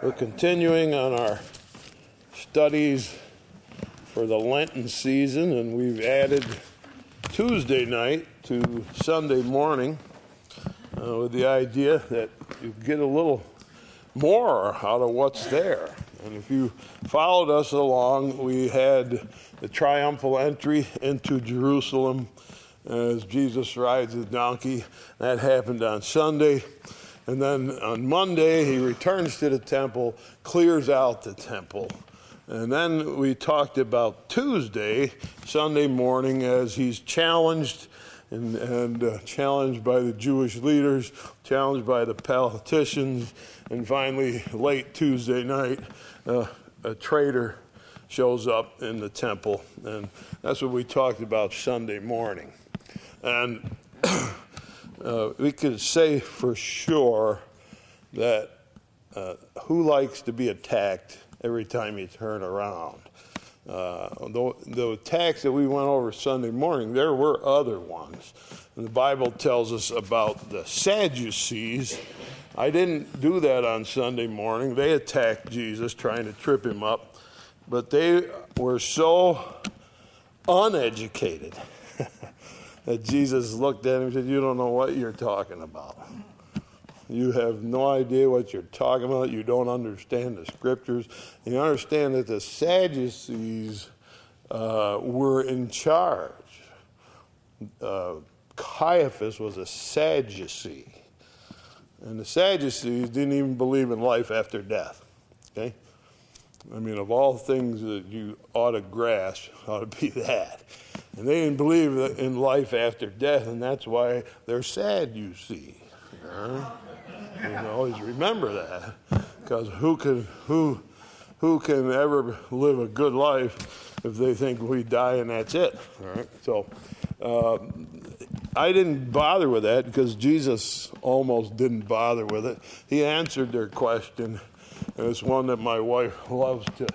We're continuing on our studies for the Lenten season, and we've added Tuesday night to Sunday morning uh, with the idea that you get a little more out of what's there. And if you followed us along, we had the triumphal entry into Jerusalem as Jesus rides his donkey. That happened on Sunday. And then on Monday, he returns to the temple, clears out the temple. And then we talked about Tuesday, Sunday morning, as he's challenged and, and uh, challenged by the Jewish leaders, challenged by the politicians, and finally, late Tuesday night, uh, a traitor shows up in the temple. And that's what we talked about Sunday morning. And uh, we could say for sure that uh, who likes to be attacked every time you turn around? Uh, the, the attacks that we went over Sunday morning, there were other ones. And the Bible tells us about the Sadducees. I didn't do that on Sunday morning. They attacked Jesus, trying to trip him up. But they were so uneducated that Jesus looked at him and said, You don't know what you're talking about. You have no idea what you're talking about. You don't understand the scriptures. You understand that the Sadducees uh, were in charge. Uh, Caiaphas was a Sadducee. And the Sadducees didn't even believe in life after death. Okay? I mean, of all things that you ought to grasp, ought to be that. And they didn't believe in life after death, and that's why they're sad, you see. You always remember that, because who can who who can ever live a good life if they think we die and that's it? All right. So uh, I didn't bother with that because Jesus almost didn't bother with it. He answered their question, and it's one that my wife loves to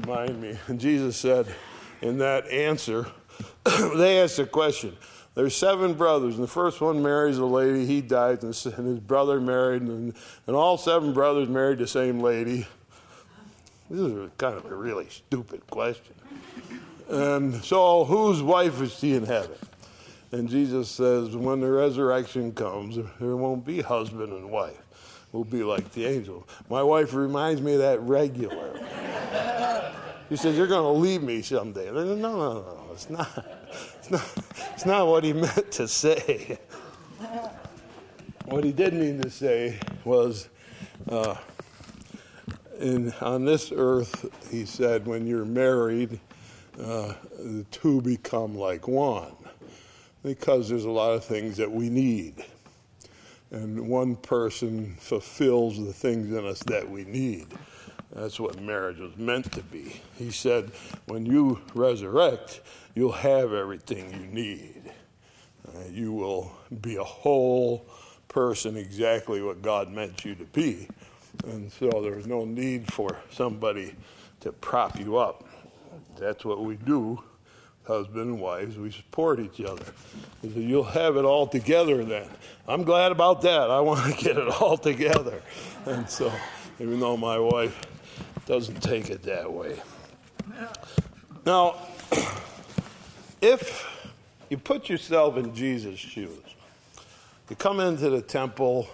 remind me. And Jesus said, in that answer, they asked a question. There's seven brothers, and the first one marries a lady, he dies, and his brother married, and, and all seven brothers married the same lady. This is kind of a really stupid question. And so, whose wife is she in heaven? And Jesus says, when the resurrection comes, there won't be husband and wife. We'll be like the angel. My wife reminds me of that regularly. He says, You're going to leave me someday. No, no, no, no. It's not. It's not, it's not what he meant to say. What he did mean to say was, uh, in, on this earth, he said, when you're married, uh, the two become like one. Because there's a lot of things that we need. And one person fulfills the things in us that we need. That's what marriage was meant to be. He said, when you resurrect, you'll have everything you need. Uh, you will be a whole person, exactly what God meant you to be. And so there's no need for somebody to prop you up. That's what we do, husband and wives. We support each other. You'll have it all together then. I'm glad about that. I want to get it all together. And so, even though my wife doesn't take it that way. Now, if you put yourself in Jesus' shoes, you come into the temple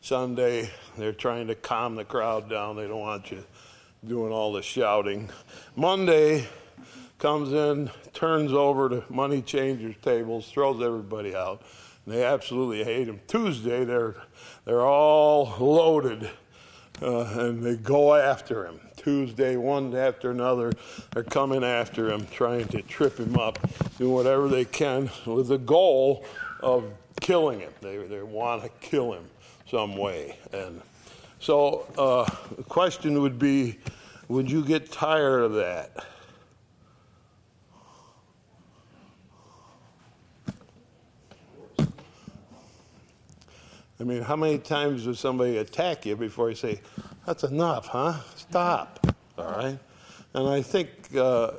Sunday, they're trying to calm the crowd down, they don't want you doing all the shouting. Monday comes in, turns over to money changers' tables, throws everybody out. And they absolutely hate him. Tuesday, they're, they're all loaded uh, and they go after him. Tuesday, one after another, they're coming after him, trying to trip him up, doing whatever they can with the goal of killing him. They, they want to kill him some way. And so uh, the question would be would you get tired of that? I mean, how many times does somebody attack you before you say, that's enough, huh? Stop. All right? And I think uh,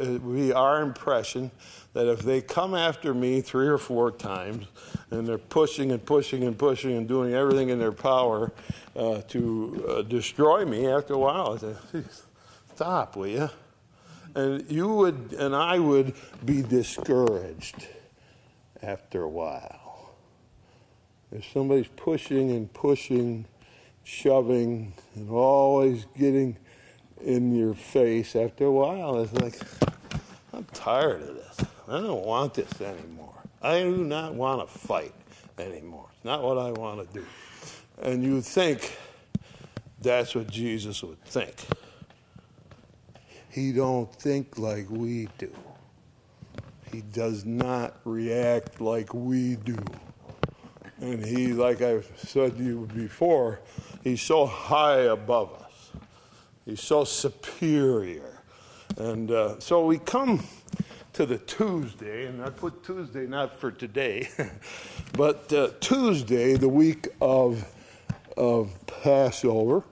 it would be our impression that if they come after me three or four times and they're pushing and pushing and pushing and doing everything in their power uh, to uh, destroy me, after a while, I say, stop, will you? And you would, and I would be discouraged after a while. If somebody's pushing and pushing, shoving, and always getting in your face, after a while, it's like, I'm tired of this. I don't want this anymore. I do not want to fight anymore. It's not what I want to do. And you think that's what Jesus would think. He don't think like we do. He does not react like we do. And he, like I've said to you before, he's so high above us. He's so superior. And uh, so we come to the Tuesday, and I put Tuesday not for today, but uh, Tuesday, the week of, of Passover,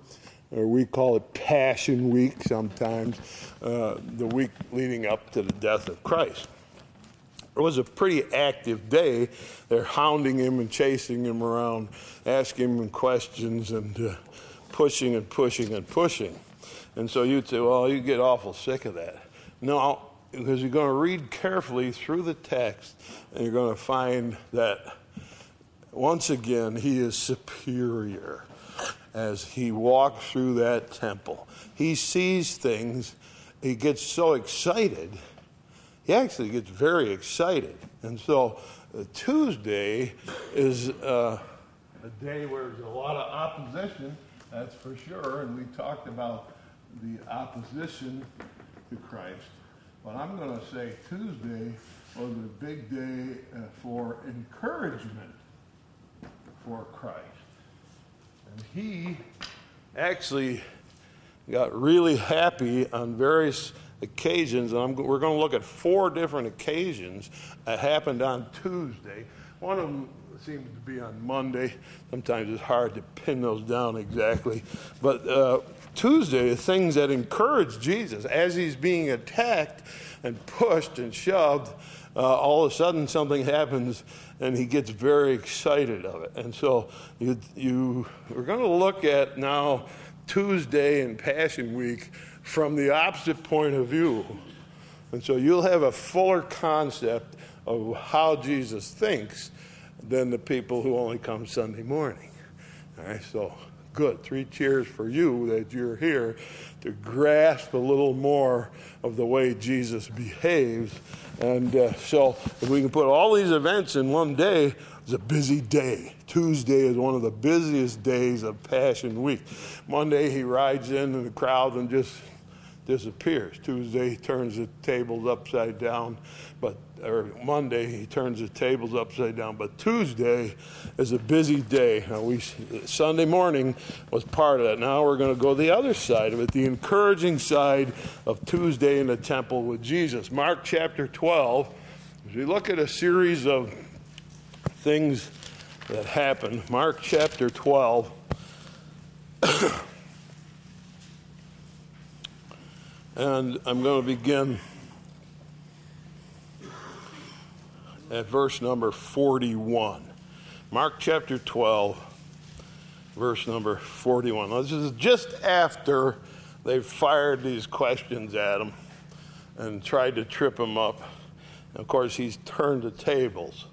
or we call it Passion Week sometimes, uh, the week leading up to the death of Christ. It was a pretty active day. They're hounding him and chasing him around, asking him questions and uh, pushing and pushing and pushing. And so you'd say, well, you get awful sick of that. No, because you're going to read carefully through the text and you're going to find that once again he is superior as he walks through that temple. He sees things, he gets so excited, he actually gets very excited. And so uh, Tuesday is uh, a day where there's a lot of opposition, that's for sure, and we talked about the opposition to Christ. But I'm going to say Tuesday was a big day uh, for encouragement for Christ. And he actually got really happy on various occasions. And I'm, we're going to look at four different occasions that happened on Tuesday. One of them seemed to be on Monday. Sometimes it's hard to pin those down exactly. But uh, Tuesday, the things that encourage Jesus as he's being attacked and pushed and shoved, uh, all of a sudden something happens and he gets very excited of it. And so you, you, we're going to look at now Tuesday and Passion Week from the opposite point of view. And so you'll have a fuller concept of how Jesus thinks than the people who only come Sunday morning. All right, so good. Three cheers for you that you're here to grasp a little more of the way Jesus behaves. And uh, so, if we can put all these events in one day, it's a busy day. Tuesday is one of the busiest days of Passion Week. Monday, he rides in the crowd and just disappears. Tuesday, he turns the tables upside down, but or Monday he turns the tables upside down. But Tuesday is a busy day. Now we Sunday morning was part of that. Now we're going to go the other side of it, the encouraging side of Tuesday in the temple with Jesus. Mark chapter 12. As we look at a series of things that happened. Mark chapter 12. and I'm going to begin at verse number 41. Mark chapter 12, verse number 41. Now, this is just after they've fired these questions at him and tried to trip him up. Of course, he's turned the tables.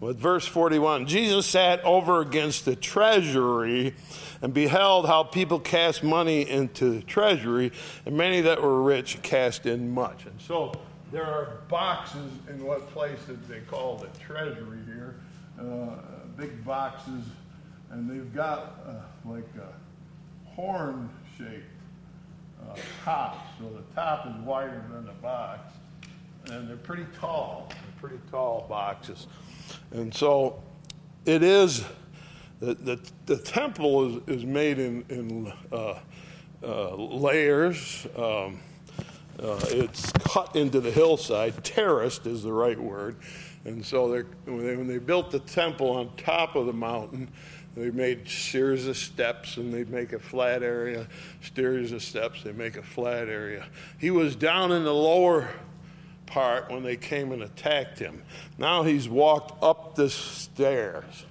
With verse 41, Jesus sat over against the treasury and beheld how people cast money into the treasury, and many that were rich cast in much. And so there are boxes in what place that they call the treasury here, uh, big boxes, and they've got uh, like a horn shaped uh, top. So the top is wider than the box, and they're pretty tall. They're pretty tall boxes. And so it is, the, the, the temple is, is made in, in uh, uh, layers. Um, uh, it's cut into the hillside. Terraced is the right word. And so when they, when they built the temple on top of the mountain, They made series of steps and they'd make a flat area, series of steps, they make a flat area. He was down in the lower part when they came and attacked him. Now he's walked up the stairs,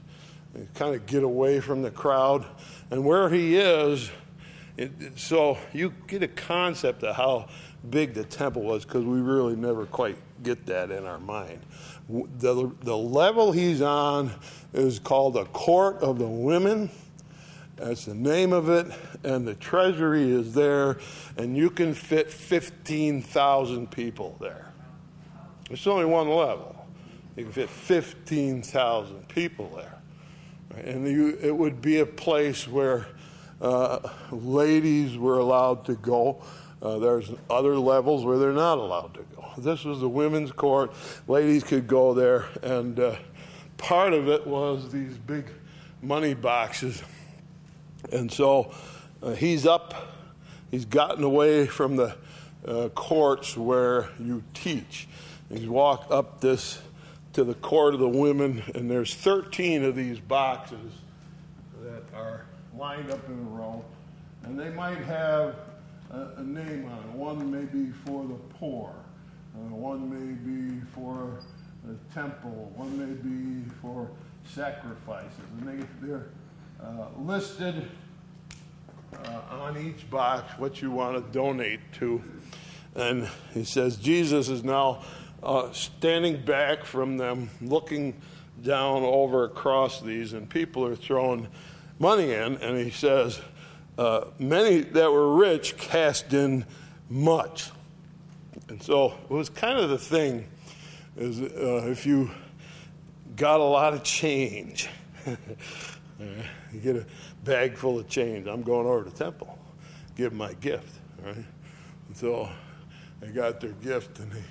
kind of get away from the crowd. And where he is, it, so you get a concept of how big the temple was because we really never quite get that in our mind. The, the level he's on is called the Court of the Women. That's the name of it. And the treasury is there, and you can fit 15,000 people there. It's only one level. You can fit 15,000 people there. And you, it would be a place where uh, ladies were allowed to go. Uh, there's other levels where they're not allowed to go. This was the women's court. Ladies could go there, and uh, part of it was these big money boxes. And so uh, he's up, he's gotten away from the uh, courts where you teach. He's walked up this to the court of the women, and there's 13 of these boxes that are lined up in a row, and they might have a, a name on it. One may be for the poor, uh, one may be for the temple, one may be for sacrifices, and they, they're uh, listed uh, on each box what you want to donate to. And he says Jesus is now uh, standing back from them, looking down over across these, and people are throwing money in, and he says, uh, Many that were rich cast in much. And so it was kind of the thing is uh, if you got a lot of change, you get a bag full of change. I'm going over to temple, give my gift, right? And so they got their gift and they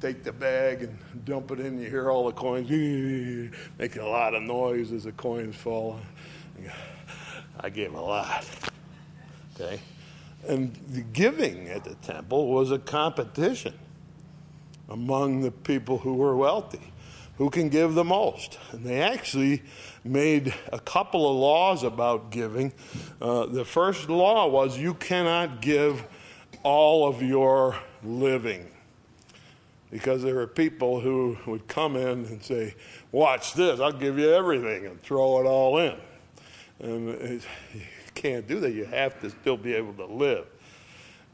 take the bag and dump it in. You hear all the coins making a lot of noise as the coins fall. I gave a lot. Okay? And the giving at the temple was a competition among the people who were wealthy, who can give the most. And they actually made a couple of laws about giving. Uh, the first law was you cannot give all of your living because there were people who would come in and say, Watch this, I'll give you everything, and throw it all in. And it, you can't do that. You have to still be able to live.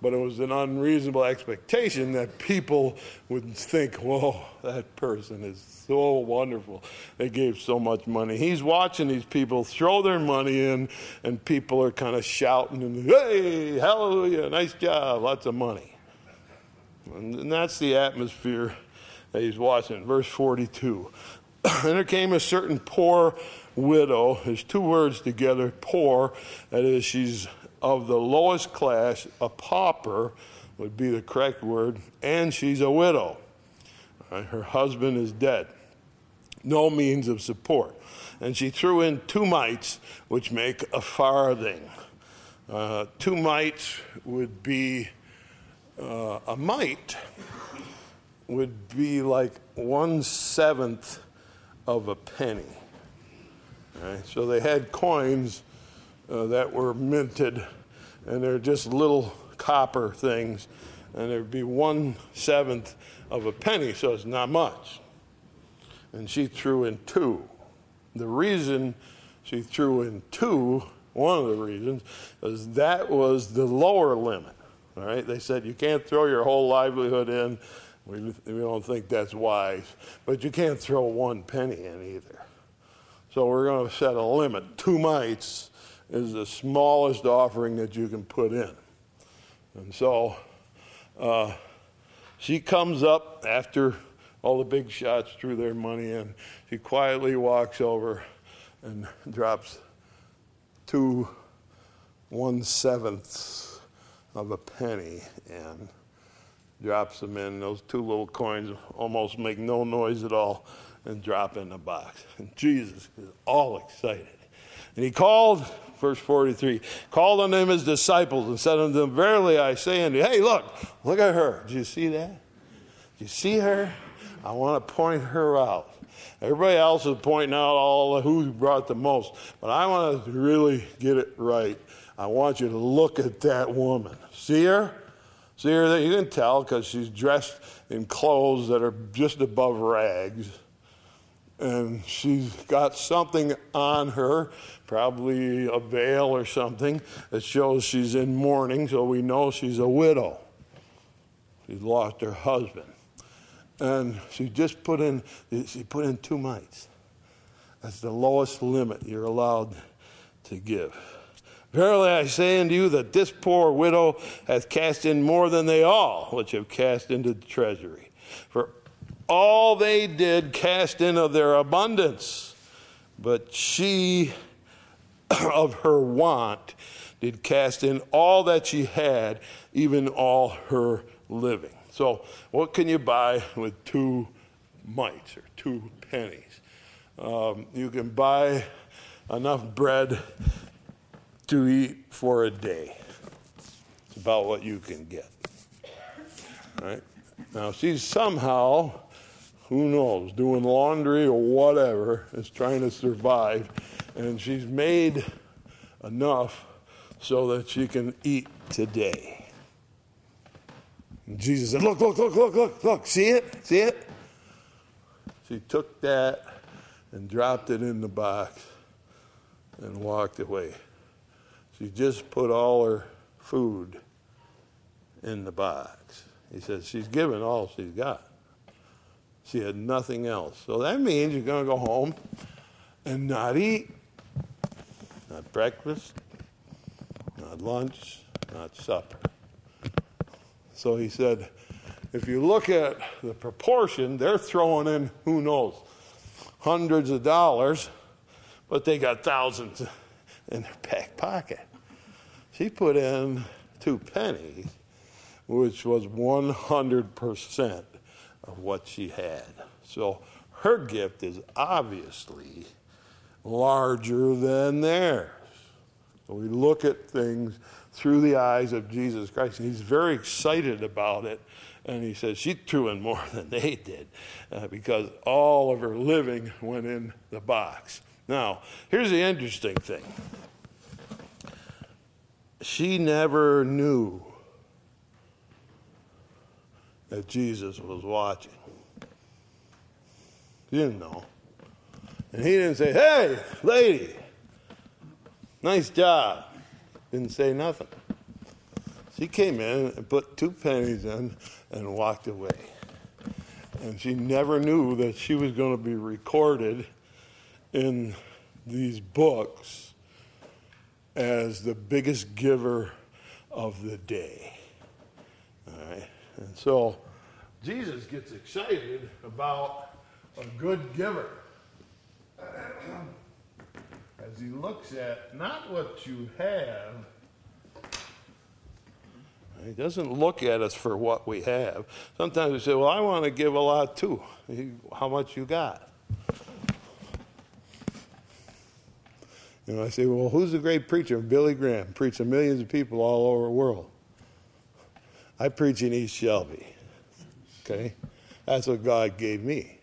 But it was an unreasonable expectation that people would think, whoa, that person is so wonderful. They gave so much money. He's watching these people throw their money in, and people are kind of shouting, and, hey, hallelujah, nice job, lots of money. And that's the atmosphere that he's watching. Verse 42. and there came a certain poor widow. There's two words together poor. That is, she's of the lowest class. A pauper would be the correct word. And she's a widow. Right? Her husband is dead. No means of support. And she threw in two mites, which make a farthing. Uh, two mites would be uh, a mite would be like one seventh of a penny. Right? So they had coins uh, that were minted, and they're just little copper things, and there'd be one seventh of a penny, so it's not much. And she threw in two. The reason she threw in two, one of the reasons, is that was the lower limit. All right, they said you can't throw your whole livelihood in. We, we don't think that's wise, but you can't throw one penny in either. So we're going to set a limit. Two mites is the smallest offering that you can put in. And so uh, she comes up after all the big shots threw their money in. She quietly walks over and drops two one sevenths of a penny and drops them in. Those two little coins almost make no noise at all and drop in the box. And Jesus is all excited. And he called, verse 43, called on them his disciples and said unto them, Verily I say unto you, hey, look, look at her. Do you see that? Did you see her? I want to point her out. Everybody else is pointing out all who brought the most, but I want to really get it right. I want you to look at that woman. See her? See her? You can tell because she's dressed in clothes that are just above rags. And she's got something on her, probably a veil or something, that shows she's in mourning, so we know she's a widow. She's lost her husband. And she just put in, she put in two mites. That's the lowest limit you're allowed to give. Verily I say unto you that this poor widow hath cast in more than they all which have cast into the treasury. For all they did cast in of their abundance, but she of her want did cast in all that she had, even all her living. So, what can you buy with two mites or two pennies? Um, you can buy enough bread to eat for a day. It's about what you can get. Right? Now, she's somehow, who knows, doing laundry or whatever, is trying to survive, and she's made enough so that she can eat today. And Jesus said, Look, look, look, look, look, look, see it? See it? She took that and dropped it in the box and walked away. She just put all her food in the box. He says, She's given all she's got. She had nothing else. So that means you're going to go home and not eat. Not breakfast, not lunch, not supper. So he said, if you look at the proportion, they're throwing in, who knows, hundreds of dollars, but they got thousands in their back pocket. She put in two pennies, which was 100% of what she had. So her gift is obviously larger than theirs. So we look at things through the eyes of Jesus Christ. And he's very excited about it. And he says, She threw in more than they did uh, because all of her living went in the box. Now, here's the interesting thing she never knew that Jesus was watching. She didn't know. And he didn't say, Hey, lady, nice job didn't say nothing. She came in and put two pennies in and walked away. And she never knew that she was going to be recorded in these books as the biggest giver of the day. All right? And so Jesus gets excited about a good giver as he looks at not what you have, he doesn't look at us for what we have. Sometimes we say, Well, I want to give a lot too. How much you got? You know, I say, Well, who's the great preacher? Billy Graham, preached to millions of people all over the world. I preach in East Shelby. Okay? That's what God gave me.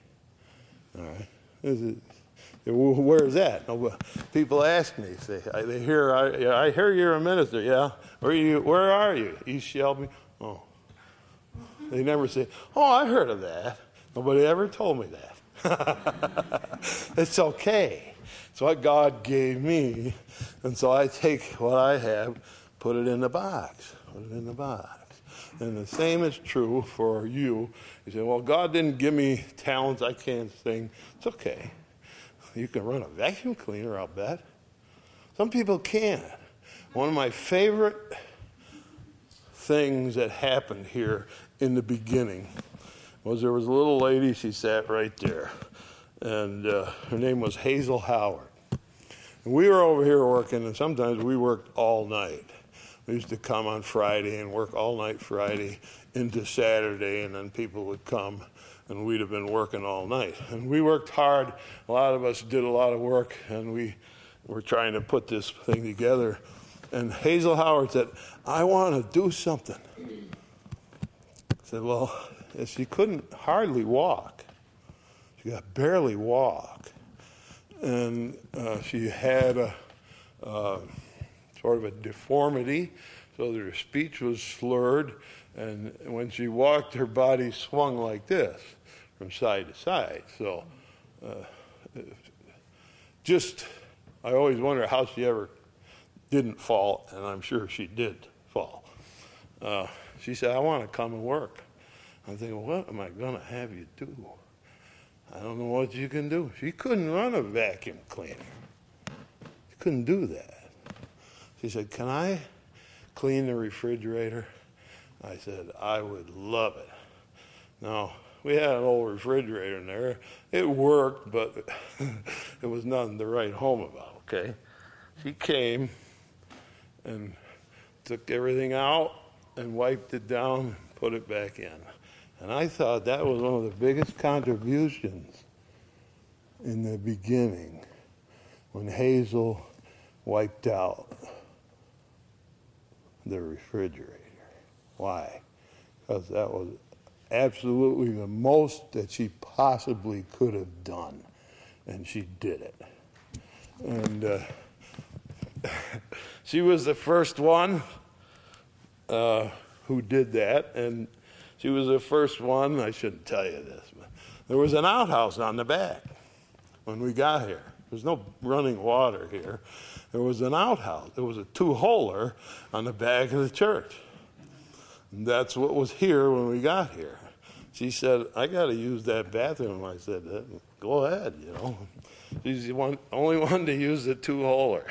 All right? Where's that? People ask me, say, they hear, I, I hear you're a minister. Yeah. Where are you? Where are you? East Shelby. Oh. They never say, oh, I heard of that. Nobody ever told me that. it's okay. It's what God gave me. And so I take what I have, put it in the box. Put it in the box. And the same is true for you. You say, well, God didn't give me talents I can't sing. It's okay. You can run a vacuum cleaner, I'll bet. Some people can't. One of my favorite things that happened here in the beginning was there was a little lady, she sat right there, and uh, her name was Hazel Howard. And we were over here working, and sometimes we worked all night. We used to come on Friday and work all night Friday into Saturday, and then people would come and we'd have been working all night. And we worked hard. A lot of us did a lot of work, and we were trying to put this thing together. And Hazel Howard said, I want to do something. I said, Well, she couldn't hardly walk. She could barely walk. And uh, she had a uh, sort of a deformity, so that her speech was slurred. And when she walked, her body swung like this from side to side. So uh, just, I always wonder how she ever didn't fall, and I'm sure she did fall. Uh, she said, I want to come and work. I'm thinking, what am I going to have you do? I don't know what you can do. She couldn't run a vacuum cleaner. She couldn't do that. She said, Can I clean the refrigerator? I said, I would love it. Now, we had an old refrigerator in there. It worked, but it was nothing to write home about, okay? She came and took everything out and wiped it down and put it back in. And I thought that was one of the biggest contributions in the beginning when Hazel wiped out the refrigerator. Why? Because that was absolutely the most that she possibly could have done. And she did it. And uh, she was the first one uh, who did that. And she was the first one, I shouldn't tell you this, but there was an outhouse on the back when we got here. There's no running water here. There was an outhouse. There was a two-holer on the back of the church. And that's what was here when we got here. She said, I got to use that bathroom. I said, uh, go ahead, you know. She's the one, only one to use the two-holer.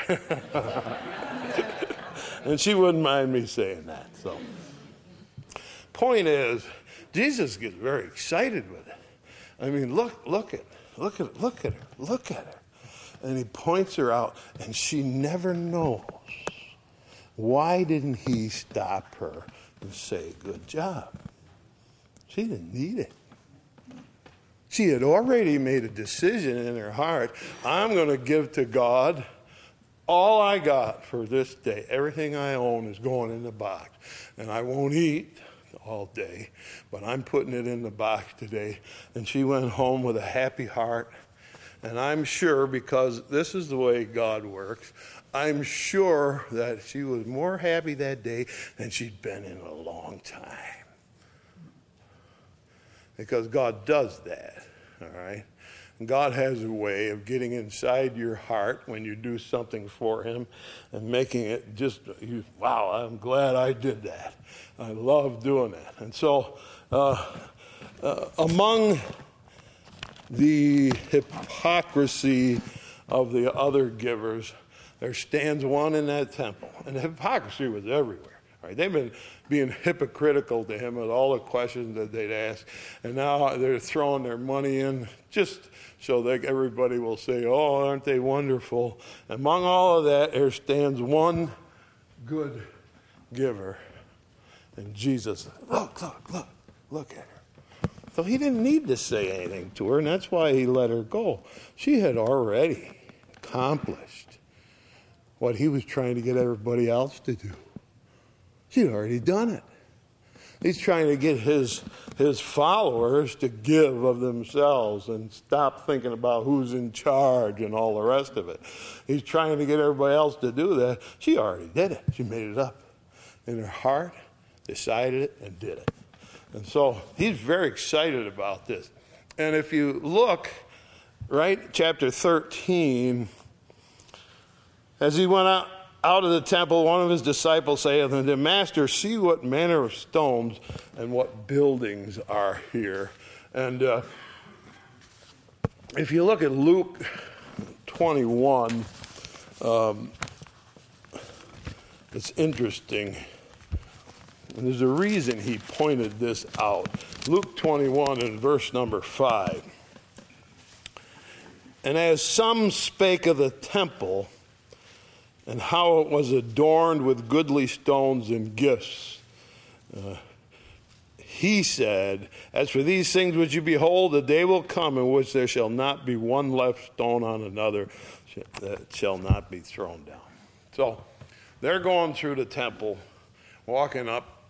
and she wouldn't mind me saying that, so point is, Jesus gets very excited with it. I mean, look, look at, look at, look at her, look at her. And he points her out, and she never knows. Why didn't he stop her and say, Good job? She didn't need it. She had already made a decision in her heart I'm going to give to God all I got for this day. Everything I own is going in the box. And I won't eat all day, but I'm putting it in the box today. And she went home with a happy heart. And I'm sure, because this is the way God works, I'm sure that she was more happy that day than she'd been in a long time. Because God does that, all right? God has a way of getting inside your heart when you do something for Him and making it just, you, wow, I'm glad I did that. I love doing that. And so, uh, uh, among the hypocrisy of the other givers, there stands one in that temple. And hypocrisy was everywhere. Right? They've been being hypocritical to him with all the questions that they'd ask. And now they're throwing their money in just so that everybody will say, Oh, aren't they wonderful? Among all of that, there stands one good giver. And Jesus, look, look, look, look at her. So he didn't need to say anything to her, and that's why he let her go. She had already accomplished what he was trying to get everybody else to do. She'd already done it. He's trying to get his, his followers to give of themselves and stop thinking about who's in charge and all the rest of it. He's trying to get everybody else to do that. She already did it. She made it up in her heart, decided it, and did it. And so he's very excited about this. And if you look, right, chapter 13, as he went out out of the temple, one of his disciples saith unto him, Master, see what manner of stones and what buildings are here. And uh, if you look at Luke 21, um, it's interesting. And there's a reason he pointed this out. Luke 21 and verse number 5. And as some spake of the temple, and how it was adorned with goodly stones and gifts. Uh, he said, As for these things which you behold, the day will come in which there shall not be one left stone on another that shall not be thrown down. So they're going through the temple, walking up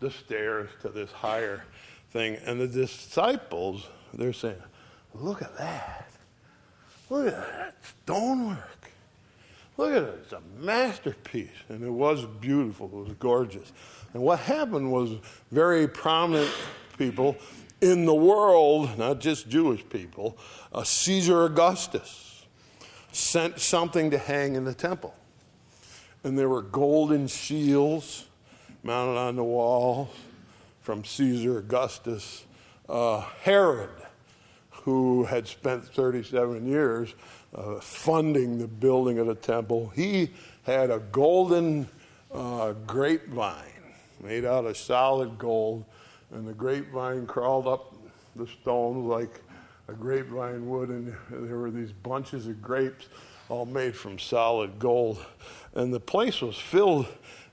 the stairs to this higher thing, and the disciples, they're saying, Look at that. Look at that stonework. Look at it. It's a masterpiece. And it was beautiful. It was gorgeous. And what happened was very prominent people in the world, not just Jewish people, uh, Caesar Augustus sent something to hang in the temple. And there were golden shields mounted on the wall from Caesar Augustus. Uh, Herod, who had spent 37 years uh, funding the building of the temple, he had a golden uh, grapevine made out of solid gold, and the grapevine crawled up the stones like a grapevine would, and there were these bunches of grapes all made from solid gold. And the place was filled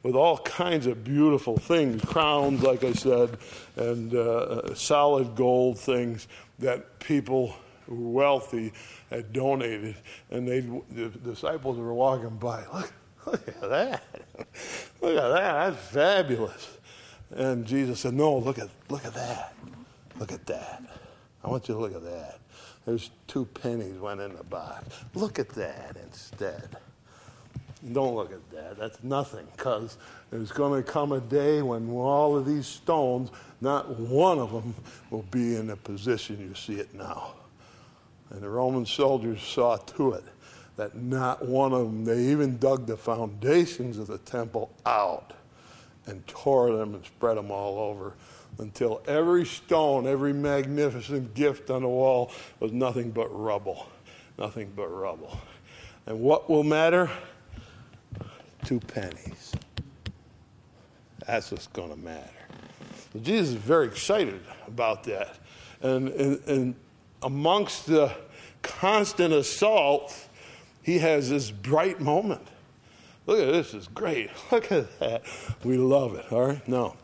with all kinds of beautiful things crowns, like I said, and uh, solid gold things that people wealthy had donated. And they the disciples were walking by. Look, look at that. Look at that. That's fabulous. And Jesus said, No, look at, look at that. Look at that. I want you to look at that. There's two pennies went in the box. Look at that instead. Don't look at that. That's nothing because there's going to come a day when all of these stones, not one of them will be in the position you see it now. And the Roman soldiers saw to it that not one of them, they even dug the foundations of the temple out and tore them and spread them all over until every stone, every magnificent gift on the wall was nothing but rubble. Nothing but rubble. And what will matter? Two pennies. That's what's going to matter. So Jesus is very excited about that. And, and, and amongst the constant assault, he has this bright moment. Look at this, it's great. Look at that. We love it, all right? Now,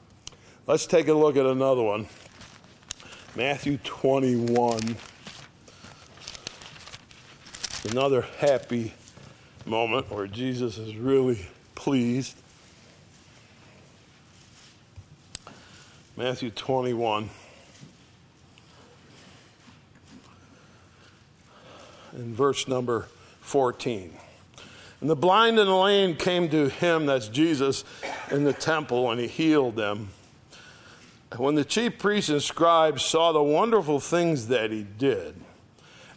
let's take a look at another one. Matthew 21. Another happy moment where Jesus is really pleased. Matthew 21. In verse number 14. And the blind and the lame came to him, that's Jesus, in the temple, and he healed them. When the chief priests and scribes saw the wonderful things that he did,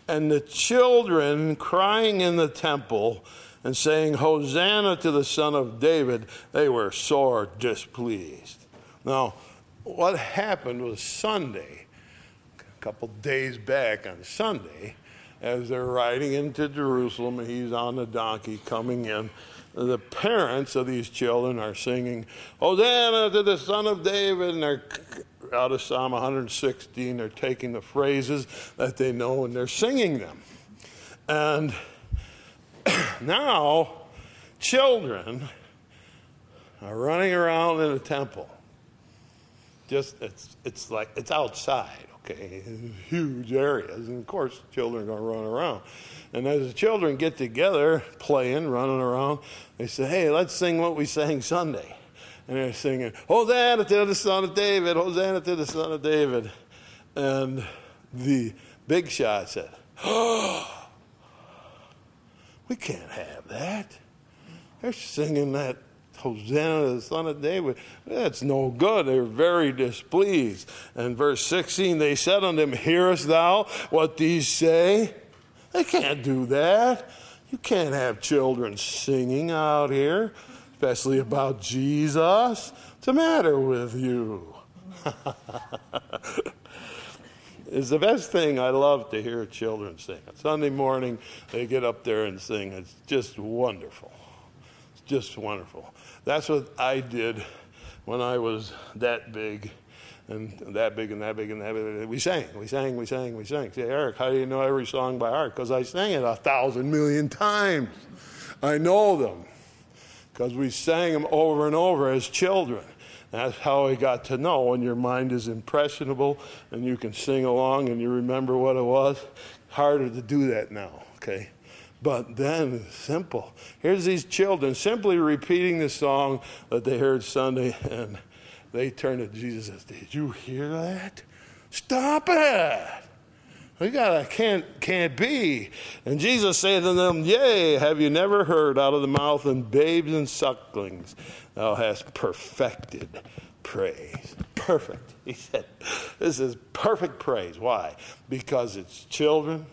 and the children crying in the temple and saying, Hosanna to the Son of David, they were sore displeased. Now, what happened was Sunday, a couple days back on Sunday, as they're riding into Jerusalem. He's on the donkey coming in. The parents of these children are singing, Hosanna to the Son of David, and they're out of Psalm 116. They're taking the phrases that they know and they're singing them. And now, children are running around in the temple. Just, it's, it's like, it's outside okay, huge areas. And of course, children are going to run around. And as the children get together, playing, running around, they say, hey, let's sing what we sang Sunday. And they're singing, Hosanna to the Son of David, Hosanna to the Son of David. And the big shot said, oh, we can't have that. They're singing that Hosanna, the son of David. That's no good. They're very displeased. And verse 16, they said unto him, Hearest thou what these say? They can't do that. You can't have children singing out here, especially about Jesus. What's the matter with you? it's the best thing. I love to hear children sing. On Sunday morning, they get up there and sing. It's just wonderful. It's just wonderful. That's what I did when I was that big and that big and that big and that big. We sang, we sang, we sang, we sang. Say, Eric, how do you know every song by heart? Because I sang it a thousand million times. I know them because we sang them over and over as children. That's how I got to know when your mind is impressionable and you can sing along and you remember what it was. Harder to do that now, okay? But then simple. Here's these children simply repeating the song that they heard Sunday, and they turn to Jesus Did you hear that? Stop it! We got a can't can't be. And Jesus said to them, Yea, have you never heard out of the mouth of babes and sucklings, thou hast perfected praise. Perfect. He said, This is perfect praise. Why? Because it's children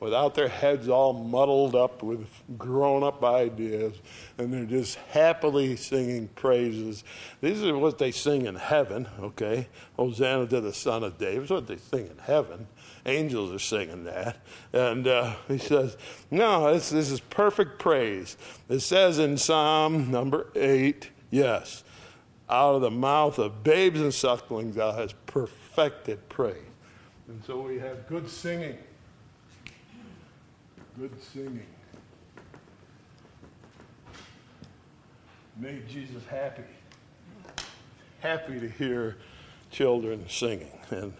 without their heads all muddled up with grown up ideas, and they're just happily singing praises. These are what they sing in heaven, okay? Hosanna to the Son of David. It's what they sing in heaven. Angels are singing that. And uh, he says, No, this, this is perfect praise. It says in Psalm number 8, yes, out of the mouth of babes and sucklings thou hast perfected praise. And so we have good singing good singing made Jesus happy. Happy to hear children singing. And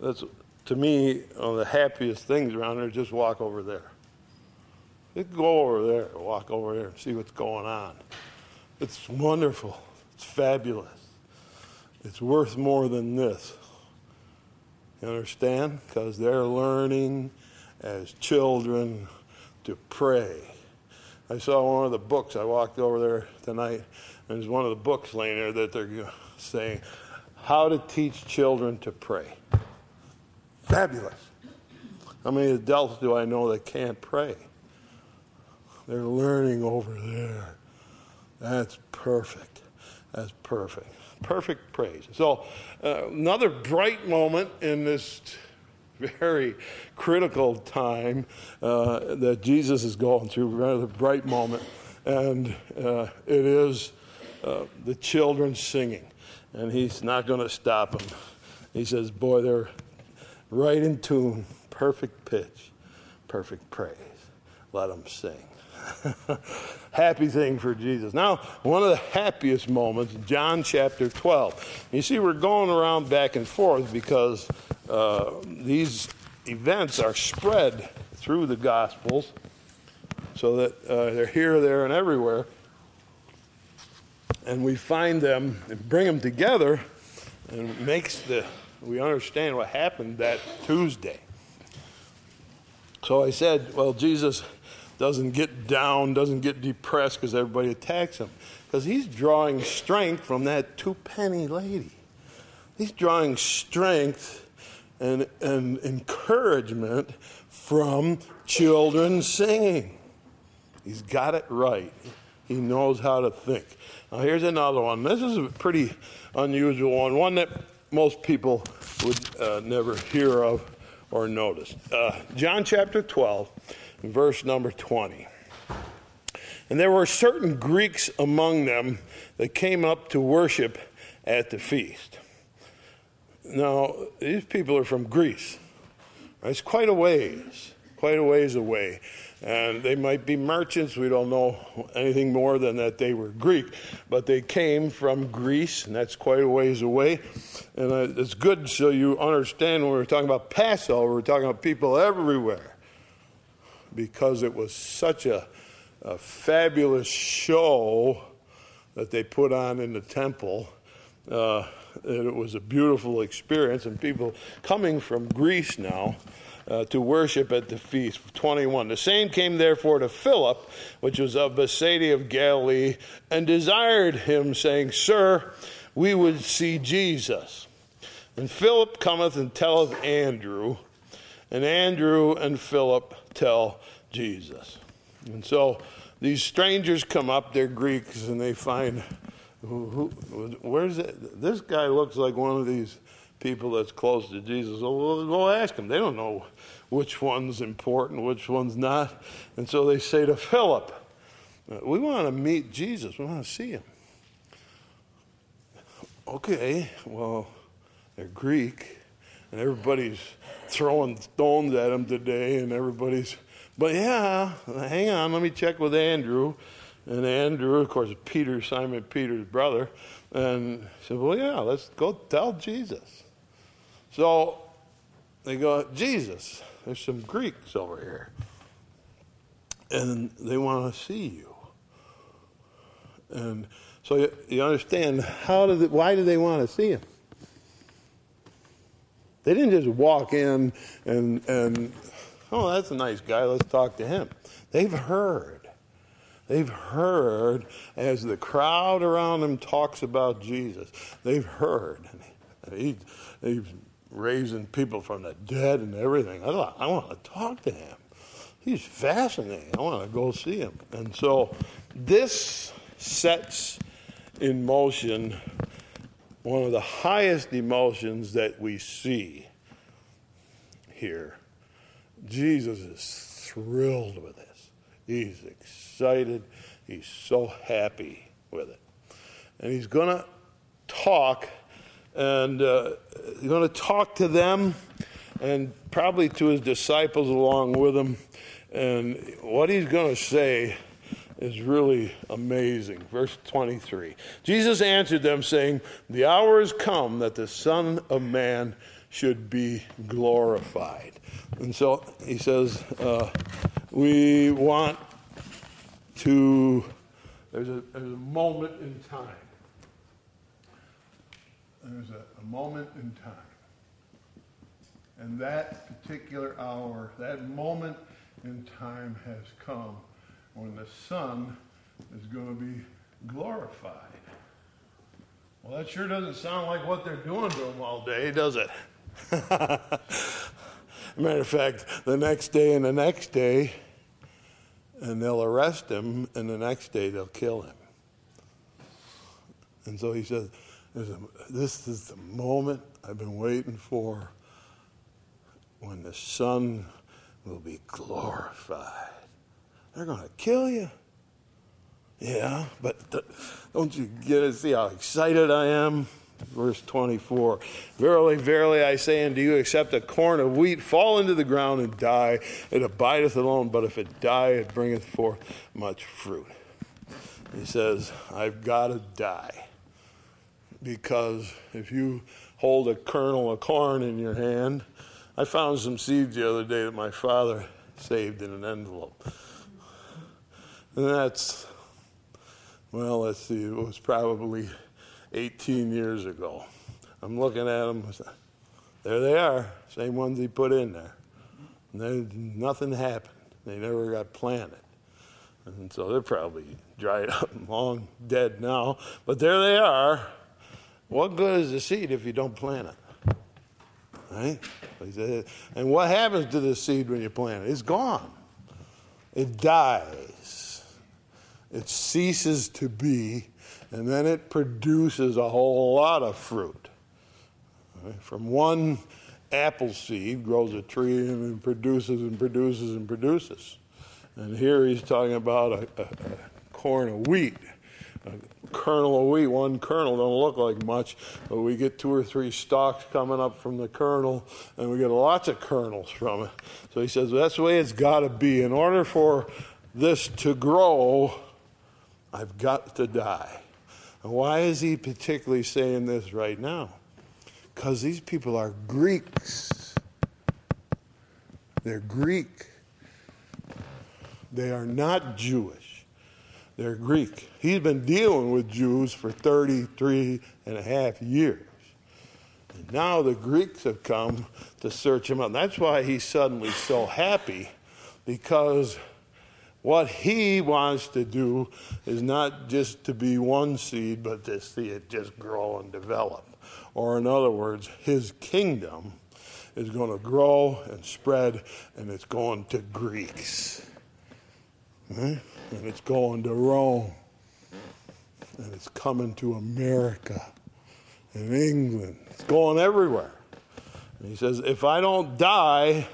that's, to me, one of the happiest things around there, just walk over there. Just go over there, walk over there and see what's going on. It's wonderful. It's fabulous. It's worth more than this. You understand? Because they're learning as children to pray. I saw one of the books. I walked over there tonight, and there's one of the books laying there that they're saying, How to Teach Children to Pray. Fabulous. How many adults do I know that can't pray? They're learning over there. That's perfect. That's perfect. Perfect praise. So, uh, another bright moment in this very critical time uh, that Jesus is going through, rather bright moment, and uh, it is uh, the children singing, and he's not going to stop them. He says, "Boy, they're right in tune, perfect pitch, perfect praise. Let them sing." Happy thing for Jesus. Now, one of the happiest moments, John chapter 12. You see, we're going around back and forth because uh, these events are spread through the Gospels so that uh, they're here, there, and everywhere. And we find them and bring them together and makes the we understand what happened that Tuesday. So I said, well, Jesus doesn't get down, doesn't get depressed because everybody attacks him. Because he's drawing strength from that two penny lady. He's drawing strength and, and encouragement from children singing. He's got it right. He knows how to think. Now, here's another one. This is a pretty unusual one, one that most people would uh, never hear of or notice. Uh, John chapter 12, verse number 20. And there were certain Greeks among them that came up to worship at the feast. Now, these people are from Greece. It's quite a ways, quite a ways away. And they might be merchants. We don't know anything more than that they were Greek. But they came from Greece, and that's quite a ways away. And it's good so you understand when we're talking about Passover, we're talking about people everywhere. Because it was such a, a fabulous show that they put on in the temple. Uh, it was a beautiful experience, and people coming from Greece now. Uh, to worship at the feast. 21. The same came therefore to Philip, which was of Bethsaida of Galilee, and desired him, saying, Sir, we would see Jesus. And Philip cometh and telleth Andrew, and Andrew and Philip tell Jesus. And so these strangers come up, they're Greeks, and they find who, who, where's it? This guy looks like one of these people that's close to Jesus. We'll, we'll ask him. They don't know which one's important, which one's not. And so they say to Philip, We want to meet Jesus. We want to see him. Okay, well, they're Greek, and everybody's throwing stones at him today, and everybody's, but yeah, hang on, let me check with Andrew. And Andrew, of course, Peter, Simon Peter's brother, and said, Well, yeah, let's go tell Jesus. So they go, Jesus, there's some Greeks over here. And they want to see you. And so you, you understand how did it, why do they want to see him? They didn't just walk in and, and oh, that's a nice guy, let's talk to him. They've heard. They've heard as the crowd around them talks about Jesus. They've heard. He, raising people from the dead and everything. I, I want to talk to him. He's fascinating. I want to go see him. And so this sets in motion one of the highest emotions that we see here. Jesus is thrilled with this. He's excited. He's so happy with it. And he's going to talk, and uh, he's going to talk to them and probably to his disciples along with him. And what he's going to say is really amazing. Verse 23 Jesus answered them, saying, The hour has come that the Son of Man should be glorified. And so he says, uh, We want to, there's a, there's a moment in time. There's a, a moment in time. And that particular hour, that moment in time has come when the Son is going to be glorified. Well, that sure doesn't sound like what they're doing to him all day, does it? Matter of fact, the next day and the next day, and they'll arrest him, and the next day they'll kill him. And so he says, This is the moment I've been waiting for when the Son will be glorified. They're going to kill you. Yeah, but don't you get to see how excited I am? Verse 24 Verily, verily, I say unto you, except a corn of wheat fall into the ground and die, it abideth alone, but if it die, it bringeth forth much fruit. He says, I've got to die. Because if you hold a kernel of corn in your hand, I found some seeds the other day that my father saved in an envelope. And that's, well, let's see, it was probably 18 years ago. I'm looking at them. There they are, same ones he put in there. And then nothing happened. They never got planted. And so they're probably dried up and long dead now. But there they are. What good is the seed if you don't plant it? Right? And what happens to the seed when you plant it? It's gone. It dies. It ceases to be and then it produces a whole lot of fruit. Right? From one apple seed grows a tree and produces and produces and produces. And here he's talking about a, a, a corn of wheat, a kernel of wheat. One kernel don't look like much, but we get two or three stalks coming up from the kernel, and we get lots of kernels from it. So he says that's the way it's got to be. In order for this to grow, I've got to die. And why is he particularly saying this right now? Because these people are Greeks. They're Greek. They are not Jewish. They're Greek. He's been dealing with Jews for 33 and a half years. And now the Greeks have come to search him out. And that's why he's suddenly so happy because what he wants to do is not just to be one seed, but to see it just grow and develop. Or, in other words, his kingdom is going to grow and spread, and it's going to Greeks. Hmm? And it's going to Rome. And it's coming to America and England. It's going everywhere. And he says, if I don't die,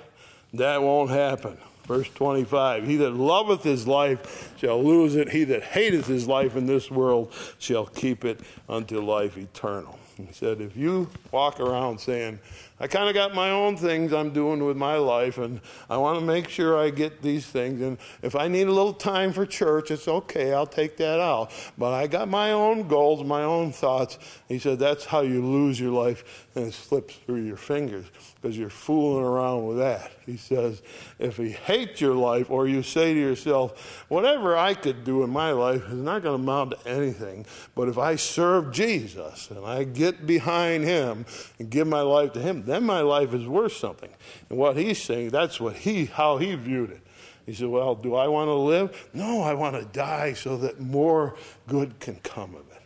that won't happen. Verse 25 He that loveth his life shall lose it, he that hateth his life in this world shall keep it unto life eternal. He said, If you walk around saying, I kind of got my own things I'm doing with my life, and I want to make sure I get these things. And if I need a little time for church, it's okay, I'll take that out. But I got my own goals, my own thoughts. He said, That's how you lose your life, and it slips through your fingers because you're fooling around with that. He says, If he hate your life or you say to yourself, whatever I could do in my life is not going to amount to anything, but if I serve Jesus and I get behind him and give my life to him, then my life is worth something. And what he's saying, that's what he, how he viewed it. He said, Well, do I want to live? No, I want to die so that more good can come of it.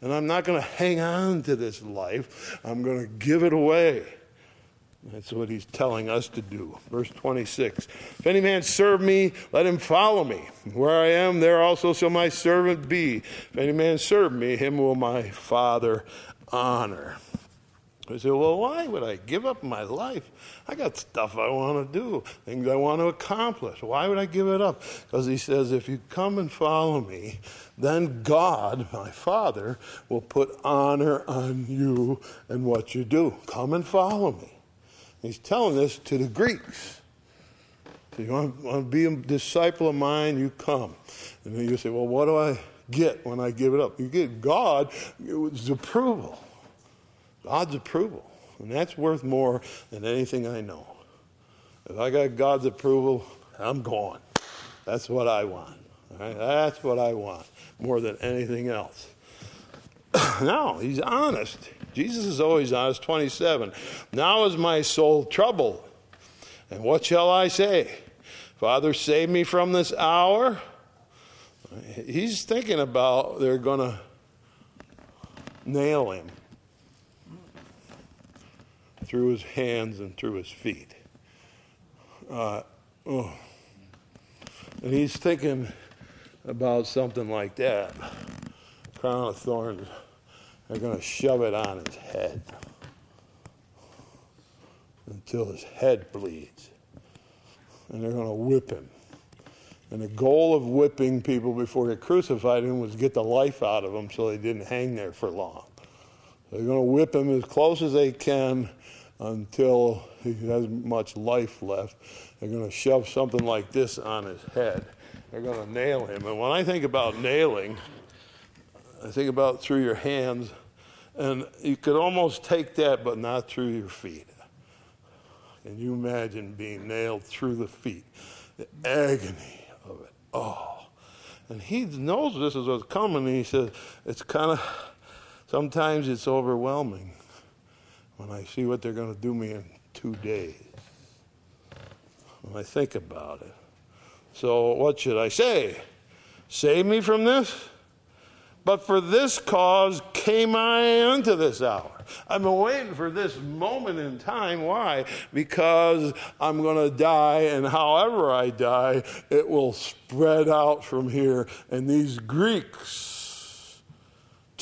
And I'm not going to hang on to this life, I'm going to give it away. That's what he's telling us to do. Verse 26 If any man serve me, let him follow me. Where I am, there also shall my servant be. If any man serve me, him will my Father honor. I say, well, why would I give up my life? I got stuff I want to do, things I want to accomplish. Why would I give it up? Because he says, if you come and follow me, then God, my Father, will put honor on you and what you do. Come and follow me. He's telling this to the Greeks. So you want, want to be a disciple of mine, you come. And then you say, well, what do I get when I give it up? You get God's approval. God's approval. And that's worth more than anything I know. If I got God's approval, I'm gone. That's what I want. Right? That's what I want more than anything else. no, he's honest. Jesus is always honest. 27. Now is my soul troubled. And what shall I say? Father, save me from this hour. He's thinking about they're going to nail him through his hands and through his feet. Uh, oh. And he's thinking about something like that. Crown of thorns, they're going to shove it on his head until his head bleeds. And they're going to whip him. And the goal of whipping people before they crucified him was to get the life out of them so they didn't hang there for long. They're going to whip him as close as they can until he has much life left. They're going to shove something like this on his head. They're going to nail him. And when I think about nailing, I think about through your hands, and you could almost take that, but not through your feet. Can you imagine being nailed through the feet? The agony of it. Oh. And he knows this is what's coming, and he says, it's kind of, sometimes it's overwhelming when I see what they're going to do me in two days. When I think about it. So, what should I say? Save me from this? But for this cause came I unto this hour. I've been waiting for this moment in time. Why? Because I'm going to die, and however I die, it will spread out from here. And these Greeks,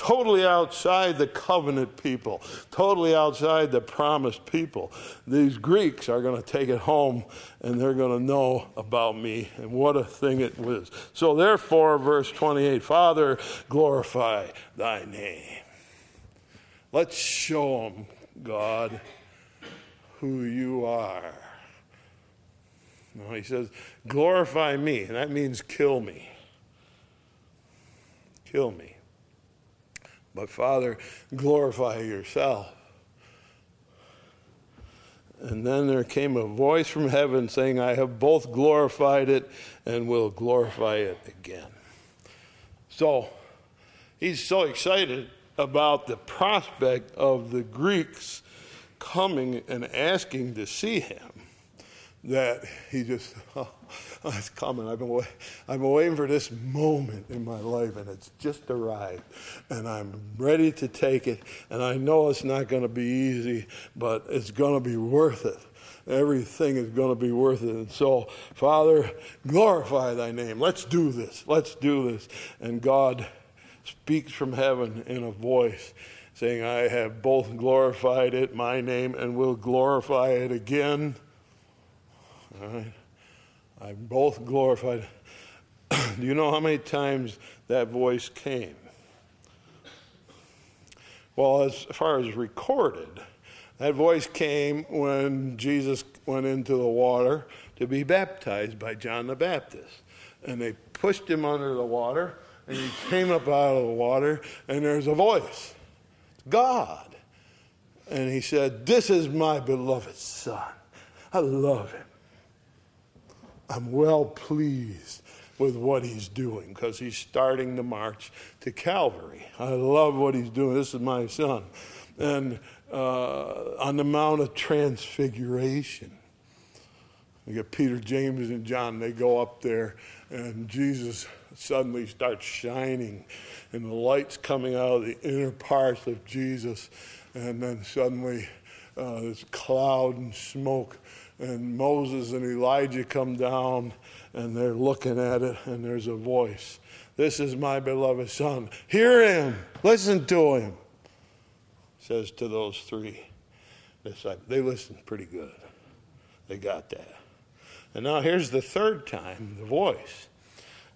totally outside the covenant people, totally outside the promised people. These Greeks are going to take it home and they're going to know about me and what a thing it was. So, therefore, verse 28 Father, glorify thy name. Let's show them, God, who you are. No, he says, glorify me, and that means kill me. Kill me. But Father, glorify yourself. And then there came a voice from heaven saying, I have both glorified it and will glorify it again. So he's so excited about the prospect of the Greeks coming and asking to see him that he just, oh, it's coming. I've been, I've been waiting for this moment in my life, and it's just arrived. And I'm ready to take it. And I know it's not going to be easy, but it's going to be worth it. Everything is going to be worth it. And so, Father, glorify thy name. Let's do this. Let's do this. And God speaks from heaven in a voice saying, I have both glorified it, my name, and will glorify it again. All right? I'm both glorified. Do you know how many times that voice came? Well, as far as recorded, that voice came when Jesus went into the water to be baptized by John the Baptist. And they pushed him under the water, and he came up out of the water, and there's a voice God. And he said, This is my beloved Son. I love him. I'm well pleased with what he's doing because he's starting the march to Calvary. I love what he's doing. This is my son. And uh, on the Mount of Transfiguration, you get Peter, James, and John. They go up there, and Jesus suddenly starts shining, and the light's coming out of the inner parts of Jesus. And then suddenly, uh, this cloud and smoke, and Moses and Elijah come down, and they're looking at it, and there's a voice. This is my beloved son. Hear him. Listen to him. Says to those three disciples. They listened pretty good. They got that. And now here's the third time, the voice.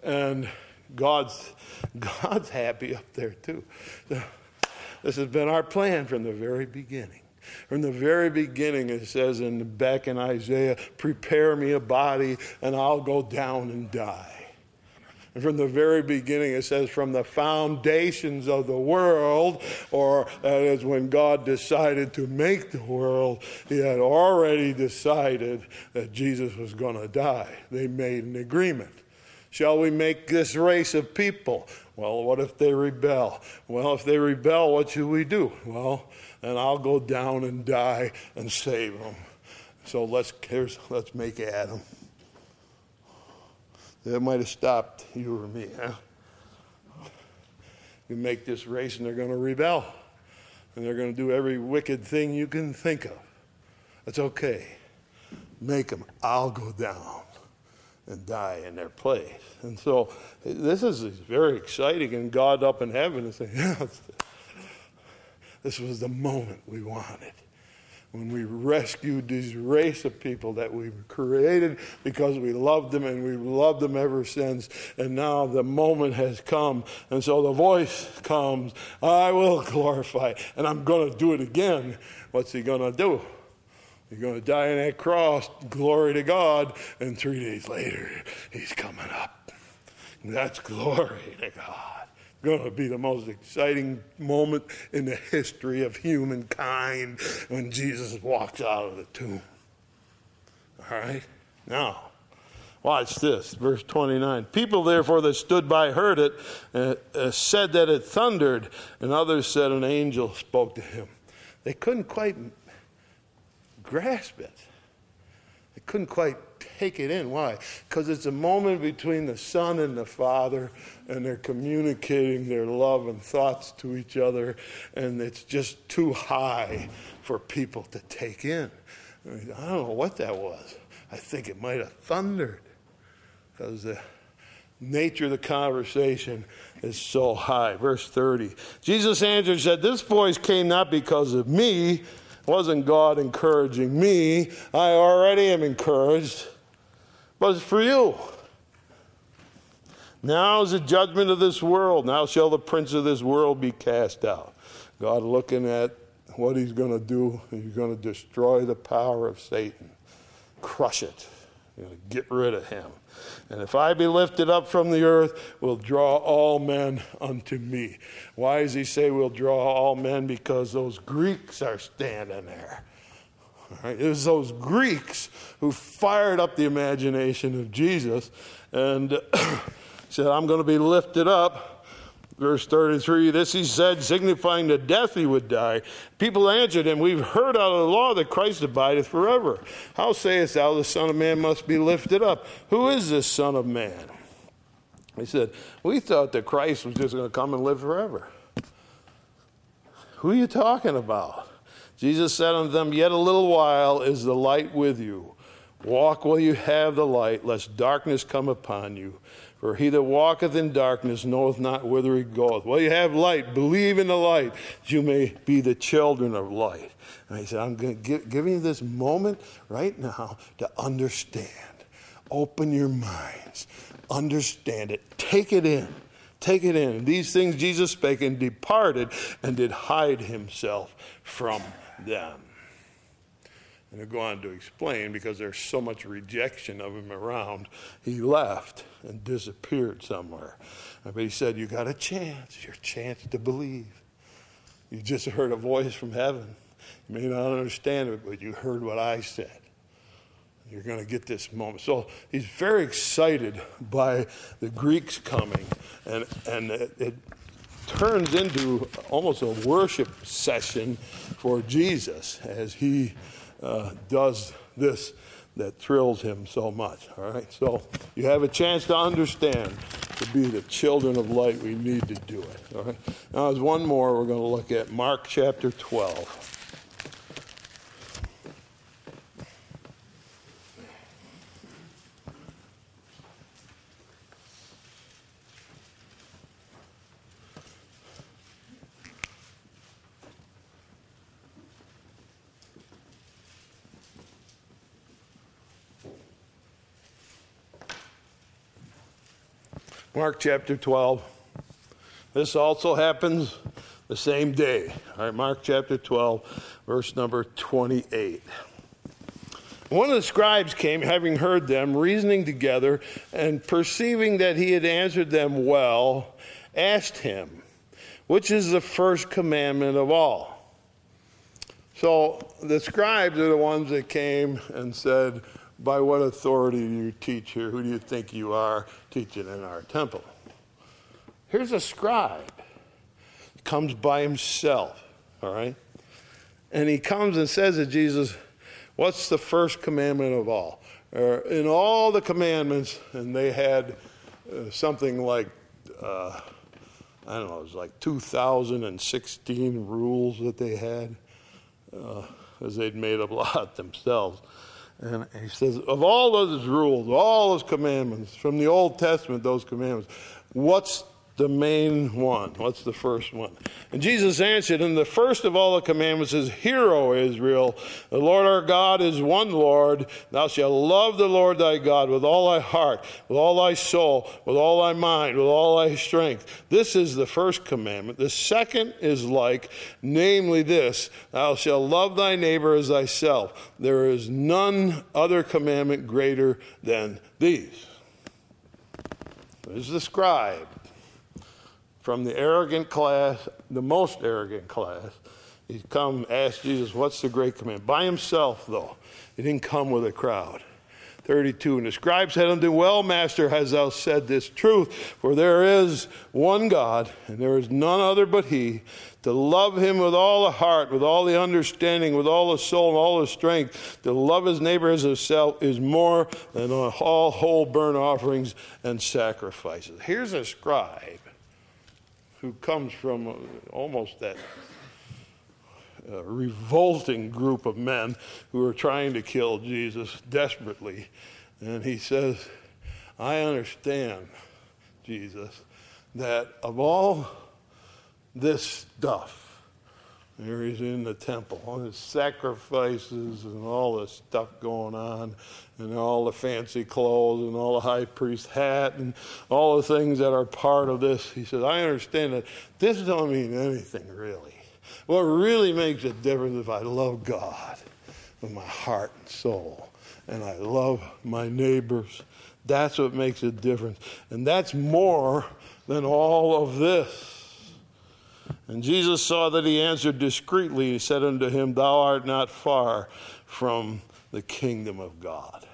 And God's God's happy up there too. This has been our plan from the very beginning. From the very beginning, it says in back in Isaiah, prepare me a body and I'll go down and die. And from the very beginning, it says, from the foundations of the world, or that is when God decided to make the world, He had already decided that Jesus was going to die. They made an agreement. Shall we make this race of people? Well, what if they rebel? Well, if they rebel, what should we do? Well, then I'll go down and die and save them. So let's, let's make Adam. That might have stopped you or me, huh? You make this race and they're going to rebel. And they're going to do every wicked thing you can think of. That's okay. Make them. I'll go down and die in their place. And so this is very exciting. And God up in heaven is saying, this was the moment we wanted when we rescued this race of people that we've created because we loved them and we've loved them ever since. And now the moment has come. And so the voice comes, I will glorify. And I'm going to do it again. What's he going to do? He's going to die on that cross, glory to God. And three days later, he's coming up. That's glory to God going to be the most exciting moment in the history of humankind when Jesus walks out of the tomb. All right? Now, watch this, verse 29. People, therefore, that stood by heard it, uh, uh, said that it thundered, and others said an angel spoke to him. They couldn't quite grasp it. They couldn't quite take it in. Why? Because it's a moment between the Son and the Father, and they're communicating their love and thoughts to each other, and it's just too high for people to take in. I, mean, I don't know what that was. I think it might have thundered because the nature of the conversation is so high. Verse 30. Jesus answered said, This voice came not because of me, wasn't God encouraging me. I already am encouraged, but it's for you. Now is the judgment of this world. Now shall the prince of this world be cast out. God looking at what he's going to do. He's going to destroy the power of Satan, crush it, you know, get rid of him. And if I be lifted up from the earth, will draw all men unto me. Why does he say we'll draw all men? Because those Greeks are standing there. Right? It was those Greeks who fired up the imagination of Jesus and said, I'm going to be lifted up. Verse 33, this he said, signifying the death he would die. People answered him, We've heard out of the law that Christ abideth forever. How sayest thou the Son of Man must be lifted up? Who is this Son of Man? He said, We thought that Christ was just going to come and live forever. Who are you talking about? Jesus said unto them, Yet a little while is the light with you. Walk while you have the light, lest darkness come upon you. For he that walketh in darkness knoweth not whither he goeth. Well, you have light. Believe in the light, you may be the children of light. And he said, I'm going to give, give you this moment right now to understand. Open your minds. Understand it. Take it in. Take it in. These things Jesus spake and departed and did hide himself from them. And go on to explain, because there's so much rejection of him around, he left and disappeared somewhere. But he said, You got a chance, your chance to believe. You just heard a voice from heaven. You may not understand it, but you heard what I said. you're going to get this moment. So he's very excited by the Greeks coming, and, and it, it turns into almost a worship session for Jesus as he uh, does this that thrills him so much. All right, so you have a chance to understand to be the children of light, we need to do it. All right, now there's one more we're going to look at Mark chapter 12. Mark chapter 12. This also happens the same day. All right, Mark chapter 12, verse number 28. One of the scribes came, having heard them reasoning together, and perceiving that he had answered them well, asked him, Which is the first commandment of all? So the scribes are the ones that came and said, by what authority do you teach here? Who do you think you are teaching in our temple? Here's a scribe. He comes by himself, all right? And he comes and says to Jesus, What's the first commandment of all? Uh, in all the commandments, and they had uh, something like, uh, I don't know, it was like 2,016 rules that they had, because uh, they'd made up a lot themselves. And he says, of all those rules, all those commandments, from the Old Testament, those commandments, what's the main one? What's the first one? And Jesus answered, And the first of all the commandments is, Hear, O Israel, the Lord our God is one Lord. Thou shalt love the Lord thy God with all thy heart, with all thy soul, with all thy mind, with all thy strength. This is the first commandment. The second is like, namely this Thou shalt love thy neighbor as thyself. There is none other commandment greater than these. There's the scribe from the arrogant class, the most arrogant class. He come ask Jesus, what's the great command? By himself, though. He didn't come with a crowd. 32. And the scribe said unto him, Well, master, hast thou said this truth? For there is one God, and there is none other but he. To love him with all the heart, with all the understanding, with all the soul, and all the strength, to love his neighbor as himself is more than all whole burnt offerings and sacrifices. Here's a scribe who comes from uh, almost that uh, revolting group of men who are trying to kill Jesus desperately. And he says, I understand, Jesus, that of all this stuff, there he's in the temple, all his sacrifices and all this stuff going on, and all the fancy clothes and all the high priest hat and all the things that are part of this. He says, I understand that this don't mean anything really. What really makes a difference if I love God with my heart and soul, and I love my neighbors. That's what makes a difference. And that's more than all of this. And Jesus saw that he answered discreetly. He said unto him, Thou art not far from the kingdom of God.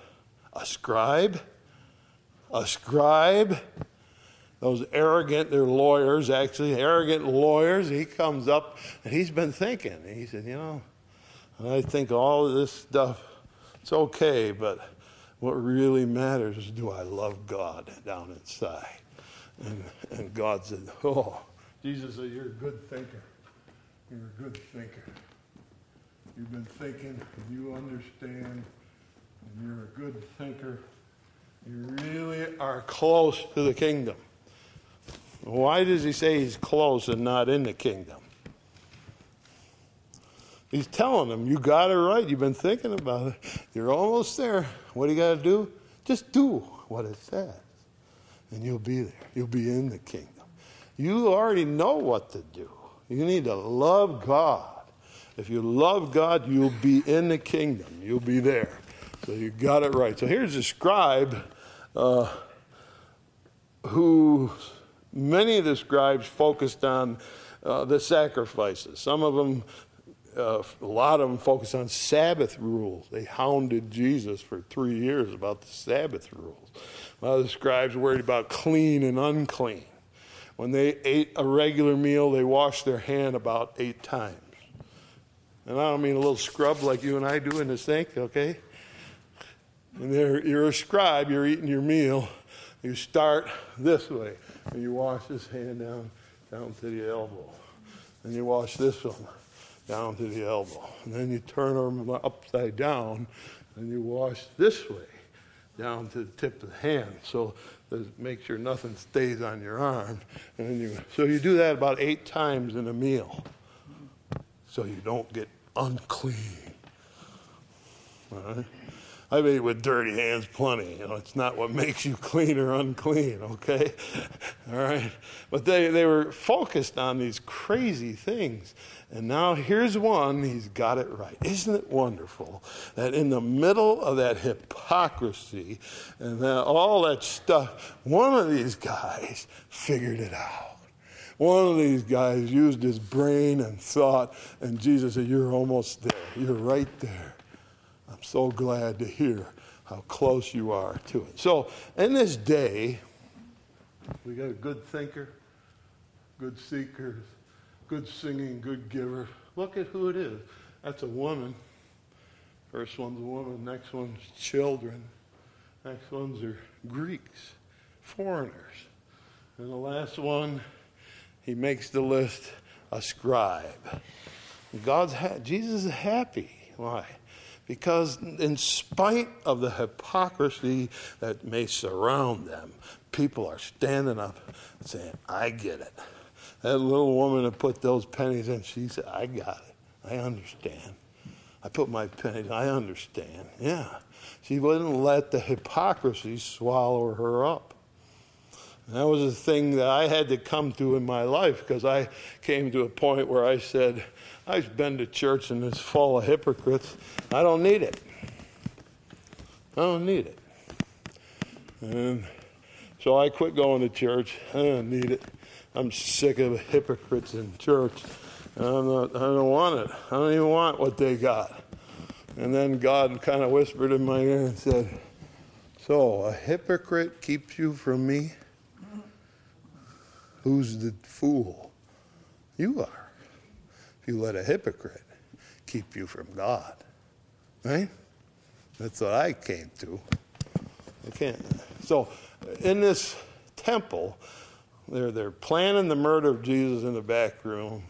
A scribe? A scribe? Those arrogant, they're lawyers actually, arrogant lawyers. He comes up and he's been thinking. He said, You know, I think all of this stuff, it's okay, but what really matters is do I love God down inside? And, and God said, Oh, Jesus said, You're a good thinker. You're a good thinker. You've been thinking, and you understand, and you're a good thinker. You really are close to the kingdom. Why does he say he's close and not in the kingdom? He's telling them, You got it right. You've been thinking about it. You're almost there. What do you got to do? Just do what it says, and you'll be there. You'll be in the kingdom. You already know what to do. You need to love God. If you love God, you'll be in the kingdom. You'll be there. So you got it right. So here's a scribe uh, who many of the scribes focused on uh, the sacrifices. Some of them uh, a lot of them focused on Sabbath rules. They hounded Jesus for three years about the Sabbath rules. A lot of the scribes worried about clean and unclean. When they ate a regular meal, they washed their hand about eight times. And I don't mean a little scrub like you and I do in the sink, okay? And you're a scribe, you're eating your meal. You start this way, and you wash this hand down, down to the elbow. And you wash this one down to the elbow. And then you turn them upside down, and you wash this way down to the tip of the hand. So make sure nothing stays on your arm. And then you, so you do that about eight times in a meal so you don't get unclean. All right? I've ate with dirty hands plenty. You know, it's not what makes you clean or unclean, okay? All right? But they, they were focused on these crazy things. And now here's one, he's got it right. Isn't it wonderful that in the middle of that hypocrisy and that, all that stuff, one of these guys figured it out. One of these guys used his brain and thought, and Jesus said, You're almost there. You're right there. I'm so glad to hear how close you are to it. So, in this day, we got a good thinker, good seeker, good singing, good giver. Look at who it is. That's a woman. First one's a woman, next one's children, next ones are Greeks, foreigners. And the last one, he makes the list a scribe. God's ha- Jesus is happy. Why? Because, in spite of the hypocrisy that may surround them, people are standing up and saying, I get it. That little woman that put those pennies in, she said, I got it. I understand. I put my pennies, I understand. Yeah. She wouldn't let the hypocrisy swallow her up. And that was a thing that I had to come to in my life because I came to a point where I said, I've been to church and it's full of hypocrites. I don't need it. I don't need it. And so I quit going to church. I don't need it. I'm sick of hypocrites in church. I'm not, I don't want it. I don't even want what they got. And then God kind of whispered in my ear and said, So, a hypocrite keeps you from me? Who's the fool? You are you let a hypocrite keep you from God. Right? That's what I came to. I can't. So, in this temple, they're, they're planning the murder of Jesus in the back room.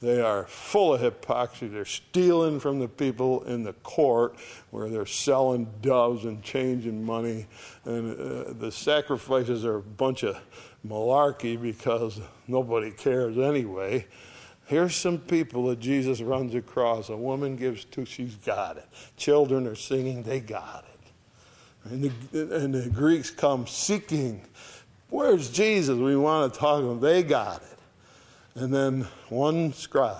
They are full of hypocrisy. They're stealing from the people in the court where they're selling doves and changing money. And uh, the sacrifices are a bunch of malarkey because nobody cares anyway. Here's some people that Jesus runs across. A woman gives to, she's got it. Children are singing, they got it. And the, and the Greeks come seeking, where's Jesus? We want to talk to them. They got it. And then one scribe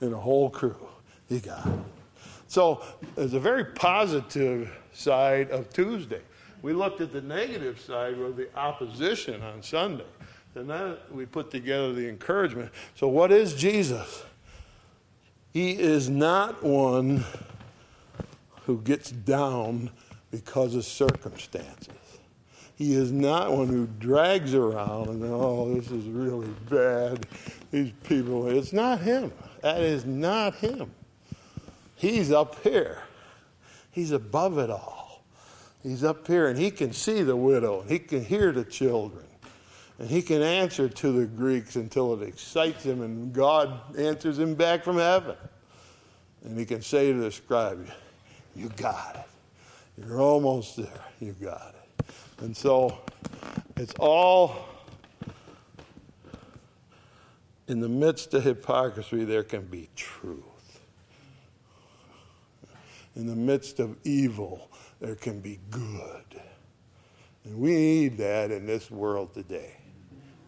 and a whole crew, he got it. So there's a very positive side of Tuesday. We looked at the negative side with the opposition on Sunday. And then we put together the encouragement. So, what is Jesus? He is not one who gets down because of circumstances. He is not one who drags around and, oh, this is really bad. These people, it's not him. That is not him. He's up here, he's above it all. He's up here and he can see the widow, and he can hear the children. And he can answer to the Greeks until it excites him, and God answers him back from heaven. And he can say to the scribe, You got it. You're almost there. You got it. And so it's all in the midst of hypocrisy, there can be truth. In the midst of evil, there can be good. And we need that in this world today.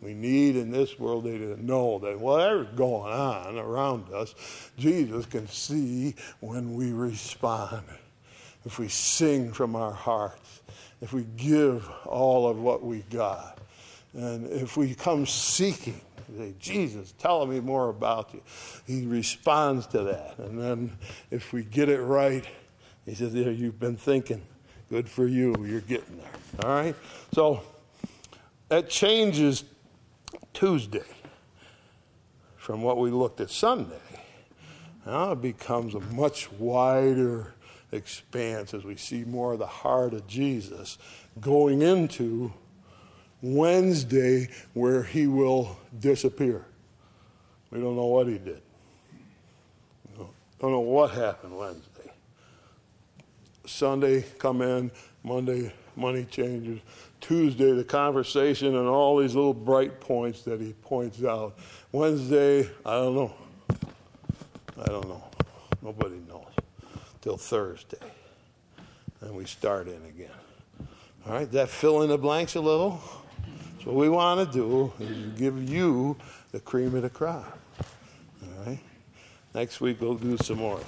We need in this world to know that whatever's going on around us, Jesus can see when we respond. If we sing from our hearts, if we give all of what we got, and if we come seeking, say, Jesus, tell me more about you. He responds to that. And then if we get it right, he says, There, you've been thinking. Good for you. You're getting there. All right? So that changes Tuesday from what we looked at Sunday. Now it becomes a much wider expanse as we see more of the heart of Jesus going into Wednesday where he will disappear. We don't know what he did. Don't know what happened Wednesday. Sunday, come in. Monday, money changes. Tuesday, the conversation and all these little bright points that he points out. Wednesday, I don't know. I don't know. Nobody knows. Till Thursday. And we start in again. All right, that fill in the blanks a little. So what we want to do is give you the cream of the crop. All right? Next week we'll do some more.